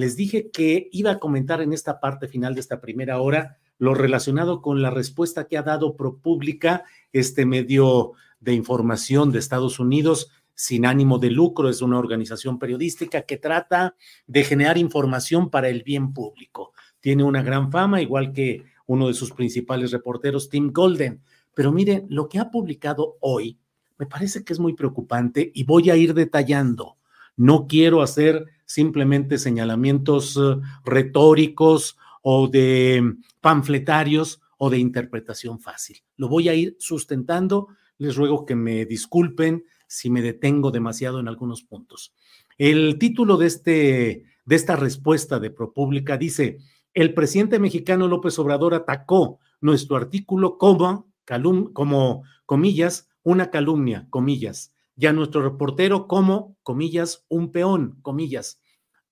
Les dije que iba a comentar en esta parte final de esta primera hora lo relacionado con la respuesta que ha dado ProPublica, este medio de información de Estados Unidos sin ánimo de lucro, es una organización periodística que trata de generar información para el bien público. Tiene una gran fama, igual que uno de sus principales reporteros, Tim Golden. Pero miren, lo que ha publicado hoy me parece que es muy preocupante y voy a ir detallando. No quiero hacer simplemente señalamientos uh, retóricos o de panfletarios o de interpretación fácil. Lo voy a ir sustentando. Les ruego que me disculpen si me detengo demasiado en algunos puntos. El título de, este, de esta respuesta de ProPública dice, el presidente mexicano López Obrador atacó nuestro artículo como, calum, como comillas, una calumnia, comillas, y a nuestro reportero como, comillas, un peón, comillas.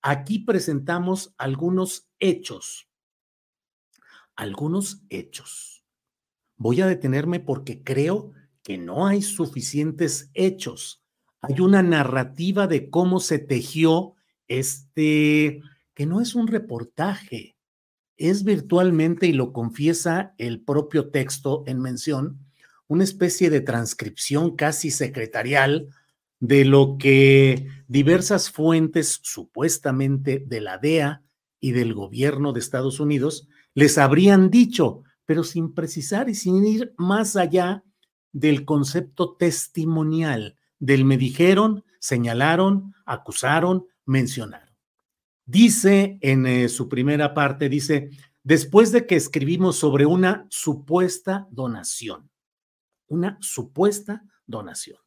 Aquí presentamos algunos hechos, algunos hechos. Voy a detenerme porque creo que no hay suficientes hechos. Hay una narrativa de cómo se tejió este, que no es un reportaje, es virtualmente, y lo confiesa el propio texto en mención, una especie de transcripción casi secretarial de lo que diversas fuentes, supuestamente de la DEA y del gobierno de Estados Unidos, les habrían dicho, pero sin precisar y sin ir más allá del concepto testimonial, del me dijeron, señalaron, acusaron, mencionaron. Dice en eh, su primera parte, dice, después de que escribimos sobre una supuesta donación, una supuesta donación.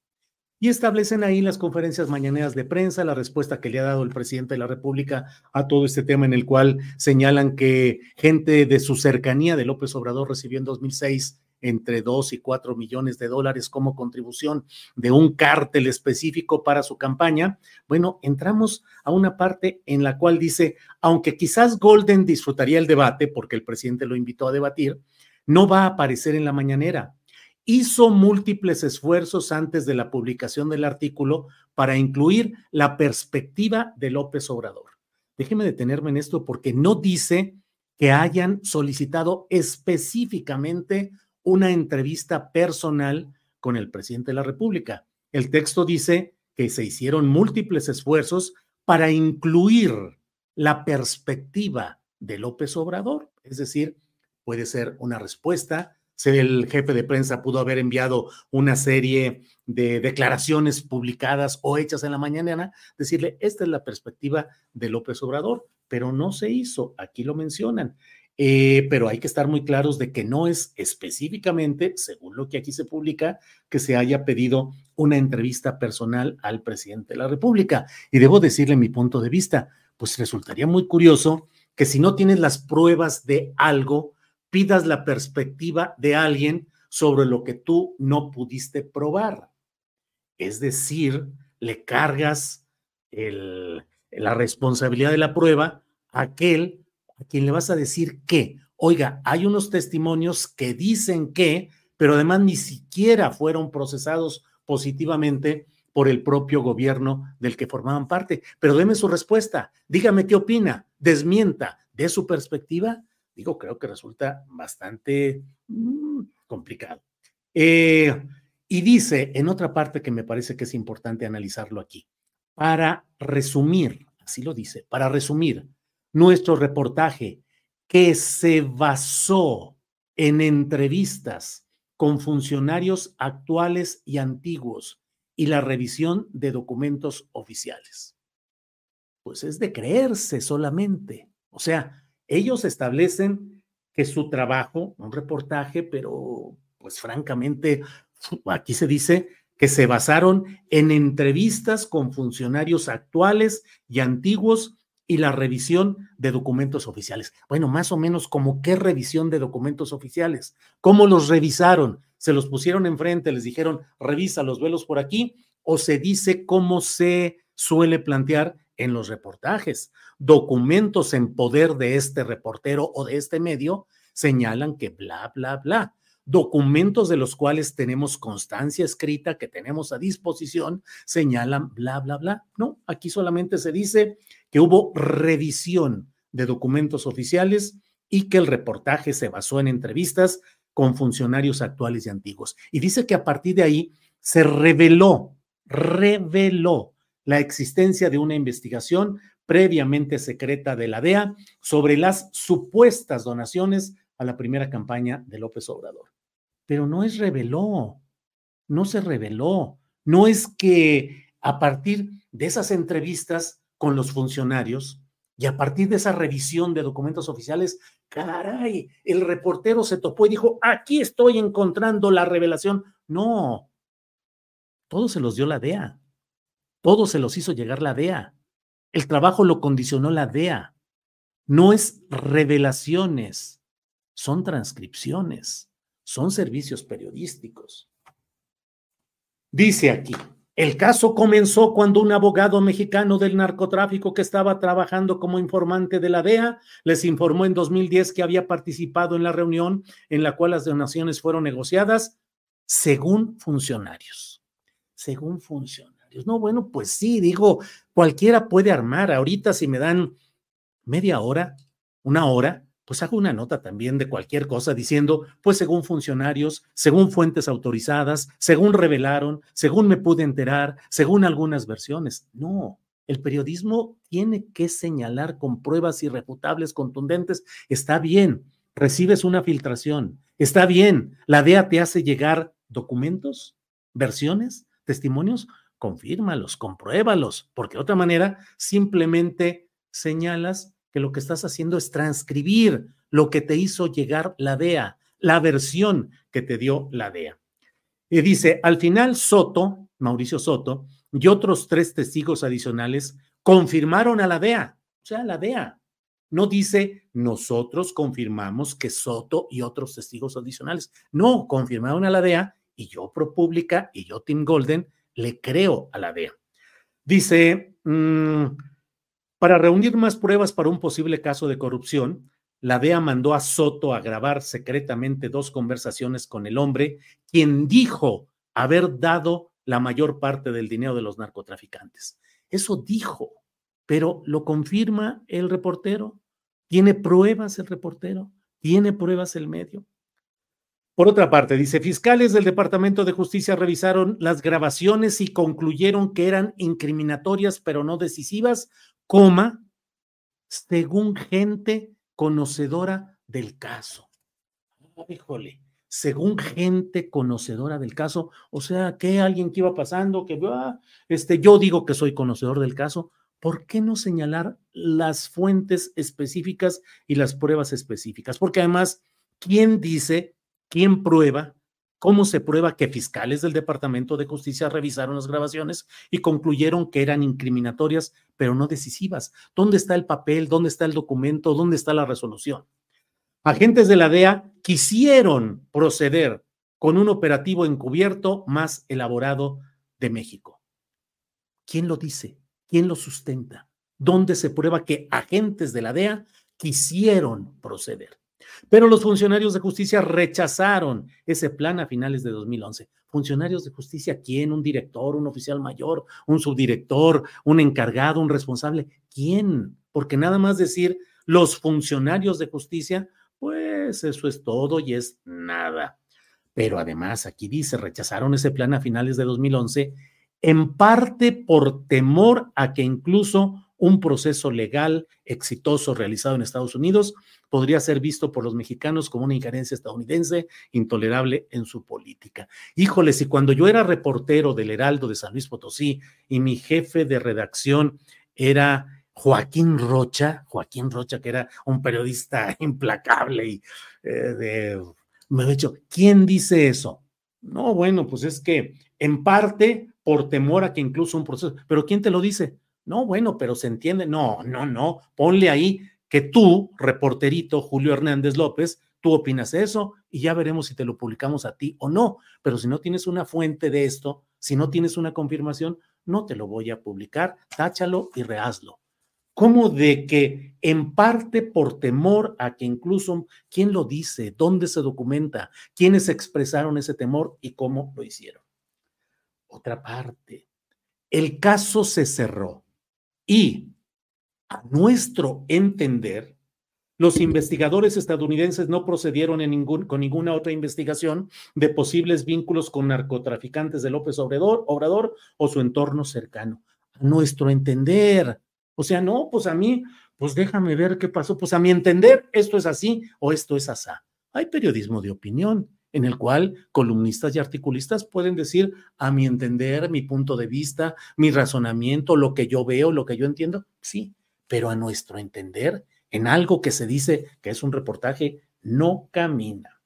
Y establecen ahí las conferencias mañaneras de prensa, la respuesta que le ha dado el presidente de la República a todo este tema en el cual señalan que gente de su cercanía de López Obrador recibió en 2006 entre 2 y 4 millones de dólares como contribución de un cártel específico para su campaña. Bueno, entramos a una parte en la cual dice, aunque quizás Golden disfrutaría el debate porque el presidente lo invitó a debatir, no va a aparecer en la mañanera hizo múltiples esfuerzos antes de la publicación del artículo para incluir la perspectiva de López Obrador. Déjeme detenerme en esto porque no dice que hayan solicitado específicamente una entrevista personal con el presidente de la República. El texto dice que se hicieron múltiples esfuerzos para incluir la perspectiva de López Obrador, es decir, puede ser una respuesta. El jefe de prensa pudo haber enviado una serie de declaraciones publicadas o hechas en la mañana, decirle, esta es la perspectiva de López Obrador, pero no se hizo, aquí lo mencionan. Eh, pero hay que estar muy claros de que no es específicamente, según lo que aquí se publica, que se haya pedido una entrevista personal al presidente de la República. Y debo decirle mi punto de vista, pues resultaría muy curioso que si no tienes las pruebas de algo, pidas la perspectiva de alguien sobre lo que tú no pudiste probar. Es decir, le cargas la responsabilidad de la prueba a aquel a quien le vas a decir que, oiga, hay unos testimonios que dicen que, pero además ni siquiera fueron procesados positivamente por el propio gobierno del que formaban parte. Pero deme su respuesta, dígame qué opina, desmienta de su perspectiva. Digo, creo que resulta bastante mm, complicado. Eh, y dice en otra parte que me parece que es importante analizarlo aquí, para resumir, así lo dice, para resumir, nuestro reportaje que se basó en entrevistas con funcionarios actuales y antiguos y la revisión de documentos oficiales. Pues es de creerse solamente. O sea, ellos establecen que su trabajo, un reportaje, pero pues francamente, aquí se dice que se basaron en entrevistas con funcionarios actuales y antiguos y la revisión de documentos oficiales. Bueno, más o menos como qué revisión de documentos oficiales. ¿Cómo los revisaron? ¿Se los pusieron enfrente? ¿Les dijeron, revisa los vuelos por aquí? ¿O se dice cómo se suele plantear en los reportajes? Documentos en poder de este reportero o de este medio señalan que bla, bla, bla documentos de los cuales tenemos constancia escrita que tenemos a disposición señalan bla, bla, bla. No, aquí solamente se dice que hubo revisión de documentos oficiales y que el reportaje se basó en entrevistas con funcionarios actuales y antiguos. Y dice que a partir de ahí se reveló, reveló la existencia de una investigación previamente secreta de la DEA sobre las supuestas donaciones a la primera campaña de López Obrador. Pero no es reveló, no se reveló. No es que a partir de esas entrevistas con los funcionarios y a partir de esa revisión de documentos oficiales, caray, el reportero se topó y dijo, aquí estoy encontrando la revelación. No, todo se los dio la DEA, todo se los hizo llegar la DEA. El trabajo lo condicionó la DEA. No es revelaciones, son transcripciones, son servicios periodísticos. Dice aquí, el caso comenzó cuando un abogado mexicano del narcotráfico que estaba trabajando como informante de la DEA les informó en 2010 que había participado en la reunión en la cual las donaciones fueron negociadas según funcionarios. Según funcionarios. No, bueno, pues sí, digo, cualquiera puede armar. Ahorita si me dan media hora, una hora, pues hago una nota también de cualquier cosa diciendo, pues según funcionarios, según fuentes autorizadas, según revelaron, según me pude enterar, según algunas versiones. No, el periodismo tiene que señalar con pruebas irrefutables, contundentes. Está bien, recibes una filtración. Está bien, la DEA te hace llegar documentos, versiones, testimonios. Confírmalos, compruébalos, porque de otra manera simplemente señalas que lo que estás haciendo es transcribir lo que te hizo llegar la DEA, la versión que te dio la DEA. Y dice, al final Soto, Mauricio Soto, y otros tres testigos adicionales confirmaron a la DEA, o sea, la DEA. No dice, nosotros confirmamos que Soto y otros testigos adicionales. No, confirmaron a la DEA y yo, ProPublica y yo, Tim Golden, le creo a la DEA. Dice, mm, para reunir más pruebas para un posible caso de corrupción, la DEA mandó a Soto a grabar secretamente dos conversaciones con el hombre, quien dijo haber dado la mayor parte del dinero de los narcotraficantes. Eso dijo, pero lo confirma el reportero. ¿Tiene pruebas el reportero? ¿Tiene pruebas el medio? Por otra parte, dice, fiscales del Departamento de Justicia revisaron las grabaciones y concluyeron que eran incriminatorias pero no decisivas, coma, según gente conocedora del caso. Híjole, según gente conocedora del caso, o sea, que alguien que iba pasando, que ah, este, yo digo que soy conocedor del caso, ¿por qué no señalar las fuentes específicas y las pruebas específicas? Porque además, ¿quién dice ¿Quién prueba? ¿Cómo se prueba que fiscales del Departamento de Justicia revisaron las grabaciones y concluyeron que eran incriminatorias, pero no decisivas? ¿Dónde está el papel? ¿Dónde está el documento? ¿Dónde está la resolución? Agentes de la DEA quisieron proceder con un operativo encubierto más elaborado de México. ¿Quién lo dice? ¿Quién lo sustenta? ¿Dónde se prueba que agentes de la DEA quisieron proceder? Pero los funcionarios de justicia rechazaron ese plan a finales de 2011. Funcionarios de justicia, ¿quién? ¿Un director, un oficial mayor, un subdirector, un encargado, un responsable? ¿Quién? Porque nada más decir los funcionarios de justicia, pues eso es todo y es nada. Pero además, aquí dice, rechazaron ese plan a finales de 2011, en parte por temor a que incluso un proceso legal exitoso realizado en Estados Unidos podría ser visto por los mexicanos como una injerencia estadounidense intolerable en su política. Híjole, si cuando yo era reportero del Heraldo de San Luis Potosí y mi jefe de redacción era Joaquín Rocha, Joaquín Rocha, que era un periodista implacable y eh, de, me he dicho, ¿quién dice eso? No, bueno, pues es que en parte por temor a que incluso un proceso, pero ¿quién te lo dice? No, bueno, pero se entiende. No, no, no. Ponle ahí que tú, reporterito Julio Hernández López, tú opinas eso y ya veremos si te lo publicamos a ti o no. Pero si no tienes una fuente de esto, si no tienes una confirmación, no te lo voy a publicar. Táchalo y rehazlo. ¿Cómo de que en parte por temor a que incluso quién lo dice, dónde se documenta, quiénes expresaron ese temor y cómo lo hicieron? Otra parte, el caso se cerró y a nuestro entender, los investigadores estadounidenses no procedieron con ninguna otra investigación de posibles vínculos con narcotraficantes de López Obrador, Obrador o su entorno cercano. A nuestro entender. O sea, no, pues a mí, pues déjame ver qué pasó. Pues a mi entender, esto es así o esto es asá. Hay periodismo de opinión en el cual columnistas y articulistas pueden decir, a mi entender, mi punto de vista, mi razonamiento, lo que yo veo, lo que yo entiendo, sí, pero a nuestro entender, en algo que se dice que es un reportaje, no camina.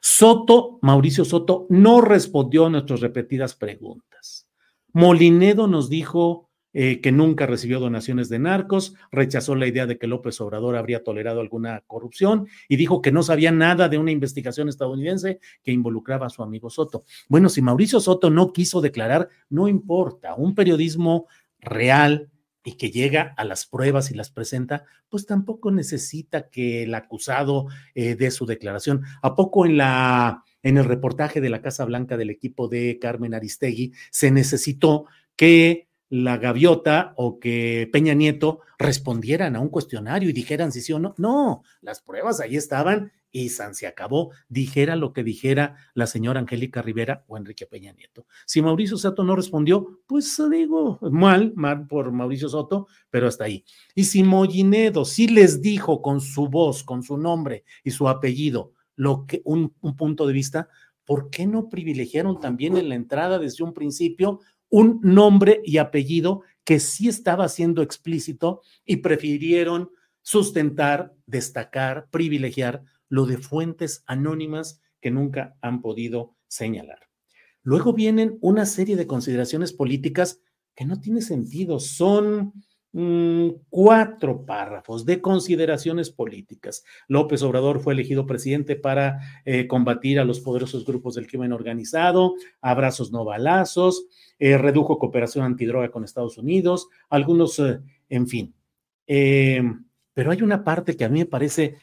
Soto, Mauricio Soto, no respondió a nuestras repetidas preguntas. Molinedo nos dijo eh, que nunca recibió donaciones de narcos, rechazó la idea de que López Obrador habría tolerado alguna corrupción y dijo que no sabía nada de una investigación estadounidense que involucraba a su amigo Soto. Bueno, si Mauricio Soto no quiso declarar, no importa, un periodismo real, y que llega a las pruebas y las presenta, pues tampoco necesita que el acusado eh, dé su declaración. ¿A poco en la en el reportaje de la Casa Blanca del equipo de Carmen Aristegui se necesitó que la gaviota o que Peña Nieto respondieran a un cuestionario y dijeran si sí o no. No, las pruebas ahí estaban y San se acabó, dijera lo que dijera la señora Angélica Rivera o Enrique Peña Nieto. Si Mauricio Soto no respondió, pues digo, mal, mal por Mauricio Soto, pero hasta ahí. Y si Mollinedo sí les dijo con su voz, con su nombre y su apellido, lo que un, un punto de vista, ¿por qué no privilegiaron también en la entrada desde un principio un nombre y apellido que sí estaba siendo explícito y prefirieron sustentar, destacar, privilegiar lo de fuentes anónimas que nunca han podido señalar. Luego vienen una serie de consideraciones políticas que no tiene sentido, son Mm, cuatro párrafos de consideraciones políticas. López Obrador fue elegido presidente para eh, combatir a los poderosos grupos del crimen organizado, abrazos no balazos, eh, redujo cooperación antidroga con Estados Unidos, algunos, eh, en fin. pero hay una parte que a mí me parece,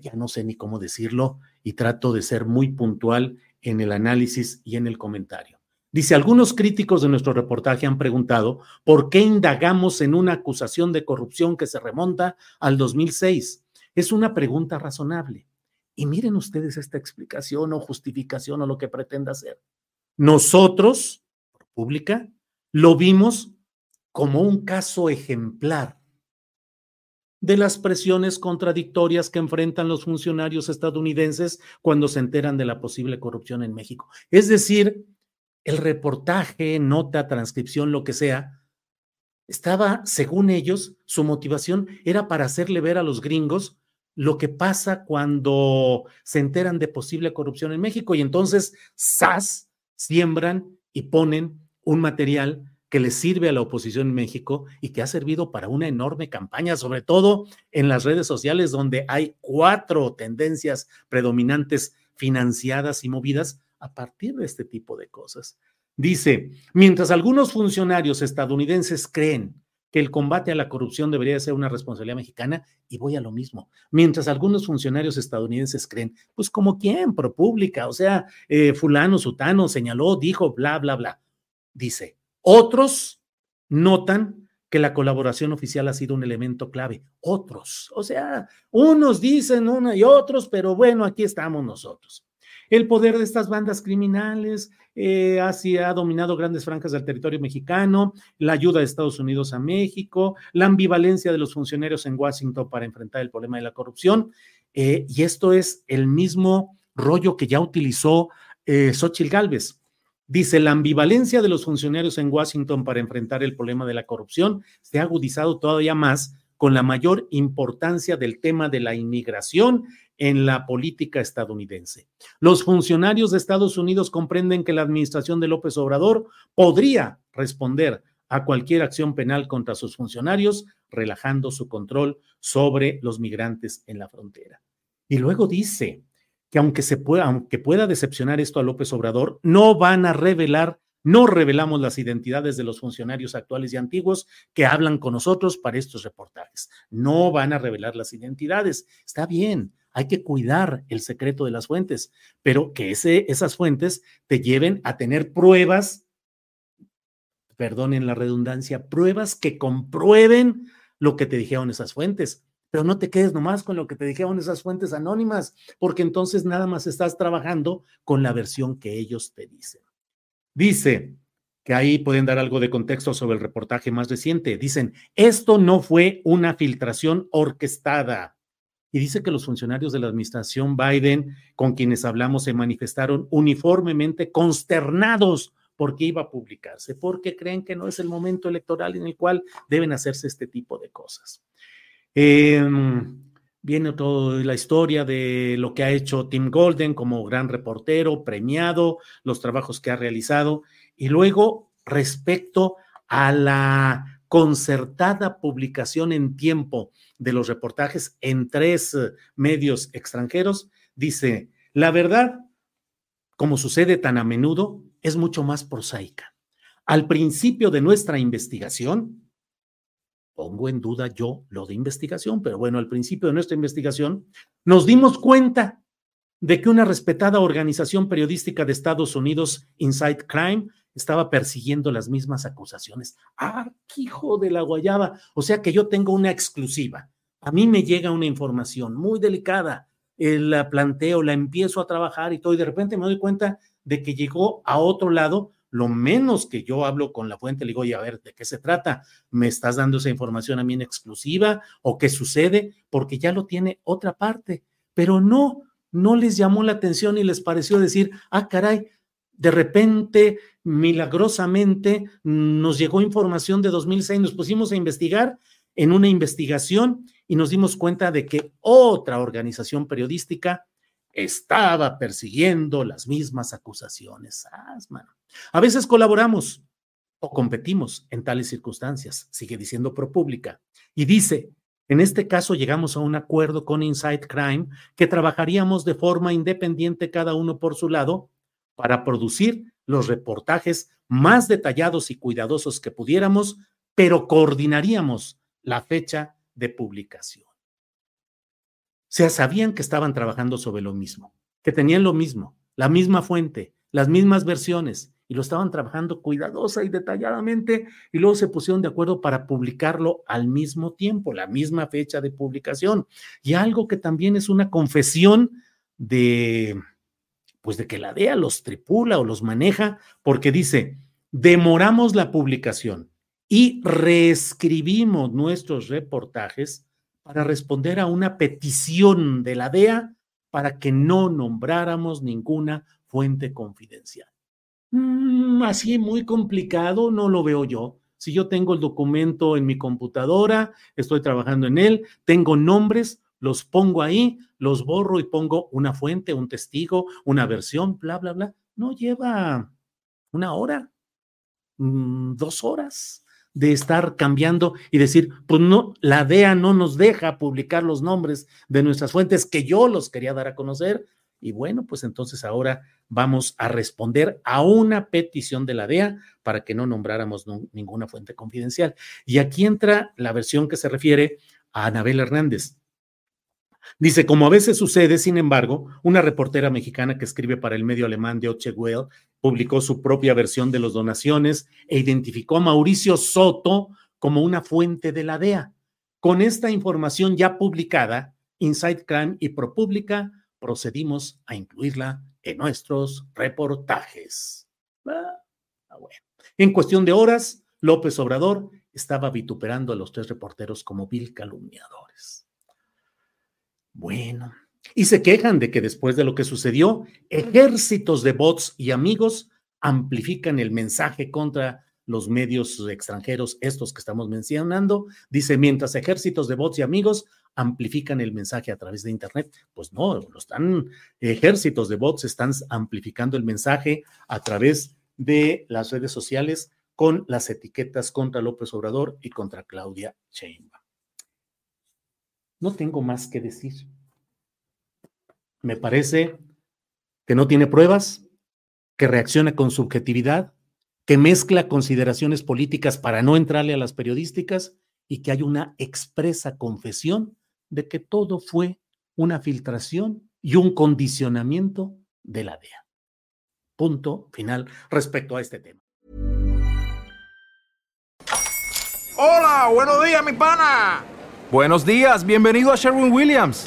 ya no sé ni cómo decirlo, y trato de ser muy puntual en el análisis y en el comentario. Dice, algunos críticos de nuestro reportaje han preguntado por qué indagamos en una acusación de corrupción que se remonta al 2006. Es una pregunta razonable. Y miren ustedes esta explicación o justificación o lo que pretenda hacer. Nosotros, pública, lo vimos como un caso ejemplar de las presiones contradictorias que enfrentan los funcionarios estadounidenses cuando se enteran de la posible corrupción en México. Es decir, el reportaje, nota, transcripción, lo que sea, estaba, según ellos, su motivación era para hacerle ver a los gringos lo que pasa cuando se enteran de posible corrupción en México y entonces SAS siembran y ponen un material que le sirve a la oposición en México y que ha servido para una enorme campaña, sobre todo en las redes sociales donde hay cuatro tendencias predominantes financiadas y movidas a partir de este tipo de cosas. Dice, mientras algunos funcionarios estadounidenses creen que el combate a la corrupción debería ser una responsabilidad mexicana, y voy a lo mismo. Mientras algunos funcionarios estadounidenses creen, pues como quién, ProPública, o sea, eh, fulano, sutano, señaló, dijo, bla, bla, bla. Dice, otros notan que la colaboración oficial ha sido un elemento clave. Otros, o sea, unos dicen una y otros, pero bueno, aquí estamos nosotros. El poder de estas bandas criminales eh, ha, dominado grandes franjas del territorio mexicano, la ayuda de Estados Unidos a México, la ambivalencia de los funcionarios en Washington para enfrentar el problema de la corrupción. Eh, y esto es el mismo rollo que ya utilizó eh, Xochitl Gálvez. Dice, la ambivalencia de los funcionarios en Washington para enfrentar el problema de la corrupción se ha agudizado todavía más con la mayor importancia del tema de la inmigración en la política estadounidense. Los funcionarios de Estados Unidos comprenden que la administración de López Obrador podría responder a cualquier acción penal contra sus funcionarios, relajando su control sobre los migrantes en la frontera. Y luego dice, que aunque se pueda, aunque pueda decepcionar esto a López Obrador, no van a revelar, no revelamos las identidades de los funcionarios actuales y antiguos que hablan con nosotros para estos reportajes. No van a revelar las identidades. Está bien, hay que cuidar el secreto de las fuentes, pero que esas fuentes te lleven a tener pruebas, perdonen la redundancia, pruebas que comprueben lo que te dijeron esas fuentes pero no te quedes nomás con lo que te dijeron esas fuentes anónimas, porque entonces nada más estás trabajando con la versión que ellos te dicen. Dice que ahí pueden dar algo de contexto sobre el reportaje más reciente. Dicen, esto no fue una filtración orquestada. Y dice que los funcionarios de la administración Biden, con quienes hablamos, se manifestaron uniformemente consternados porque iba a publicarse, porque creen que no es el momento electoral en el cual deben hacerse este tipo de cosas. Em, viene toda la historia de lo que ha hecho Tim Golden como gran reportero, premiado, los trabajos que ha realizado. Y luego, respecto a la concertada publicación en tiempo de los reportajes en tres eh, medios extranjeros, dice, la verdad, como sucede tan a menudo, es mucho más prosaica. Al principio de nuestra investigación, pongo en duda yo lo de investigación, pero bueno, al principio de nuestra investigación nos dimos cuenta de que una respetada organización periodística de Estados Unidos, Inside Crime, estaba persiguiendo las mismas acusaciones. ¡Ah, hijo de la guayaba! O sea que yo tengo una exclusiva. A mí me llega una información muy delicada, eh, la planteo, la empiezo a trabajar y todo, y de repente me doy cuenta de que llegó a otro lado lo menos que yo hablo con la fuente, le digo, oye, a ver, ¿de qué se trata? ¿Me estás dando esa información a mí en exclusiva? ¿O qué sucede? Porque ya lo tiene otra parte. Pero no, no les llamó la atención y les pareció decir, ah, caray, de repente, milagrosamente, nos llegó información de 2006, nos pusimos a investigar en una investigación y nos dimos cuenta de que otra organización periodística estaba persiguiendo las mismas acusaciones. A veces colaboramos o competimos en tales circunstancias, sigue diciendo ProPública. Y dice, en este caso llegamos a un acuerdo con Inside Crime que trabajaríamos de forma independiente cada uno por su lado para producir los reportajes más detallados y cuidadosos que pudiéramos, pero coordinaríamos la fecha de publicación. Sea, sabían que estaban trabajando sobre lo mismo, que tenían lo mismo, la misma fuente, las mismas versiones, y lo estaban trabajando cuidadosa y detalladamente, y luego se pusieron de acuerdo para publicarlo al mismo tiempo, la misma fecha de publicación. Y algo que también es una confesión de, pues de que la DEA los tripula o los maneja, porque dice, demoramos la publicación y reescribimos nuestros reportajes para responder a una petición de la DEA para que no nombráramos ninguna fuente confidencial. Mm, así muy complicado, no lo veo yo. Si yo tengo el documento en mi computadora, estoy trabajando en él, tengo nombres, los pongo ahí, los borro y pongo una fuente, un testigo, una versión, bla, bla, bla. No lleva una hora, mm, dos horas de estar cambiando y decir, pues no, la DEA no nos deja publicar los nombres de nuestras fuentes que yo los quería dar a conocer. Y bueno, pues entonces ahora vamos a responder a una petición de la DEA para que no nombráramos ninguna fuente confidencial. Y aquí entra la versión que se refiere a Anabel Hernández. Dice, como a veces sucede, sin embargo, una reportera mexicana que escribe para el medio alemán Deutsche Welle publicó su propia versión de las donaciones e identificó a Mauricio Soto como una fuente de la DEA. Con esta información ya publicada, Inside Crime y ProPublica procedimos a incluirla en nuestros reportajes. Ah, ah, en cuestión de horas, López Obrador estaba vituperando a los tres reporteros como vil calumniadores. Bueno, y se quejan de que después de lo que sucedió, ejércitos de bots y amigos amplifican el mensaje contra los medios extranjeros, estos que estamos mencionando. Dice, mientras ejércitos de bots y amigos amplifican el mensaje a través de Internet. Pues no, los están, ejércitos de bots están amplificando el mensaje a través de las redes sociales con las etiquetas contra López Obrador y contra Claudia Sheinbaum. No tengo más que decir. Me parece que no tiene pruebas, que reacciona con subjetividad, que mezcla consideraciones políticas para no entrarle a las periodísticas y que hay una expresa confesión de que todo fue una filtración y un condicionamiento de la DEA. Punto final respecto a este tema. Hola, buenos días, mi pana. Buenos días, bienvenido a Sherwin Williams.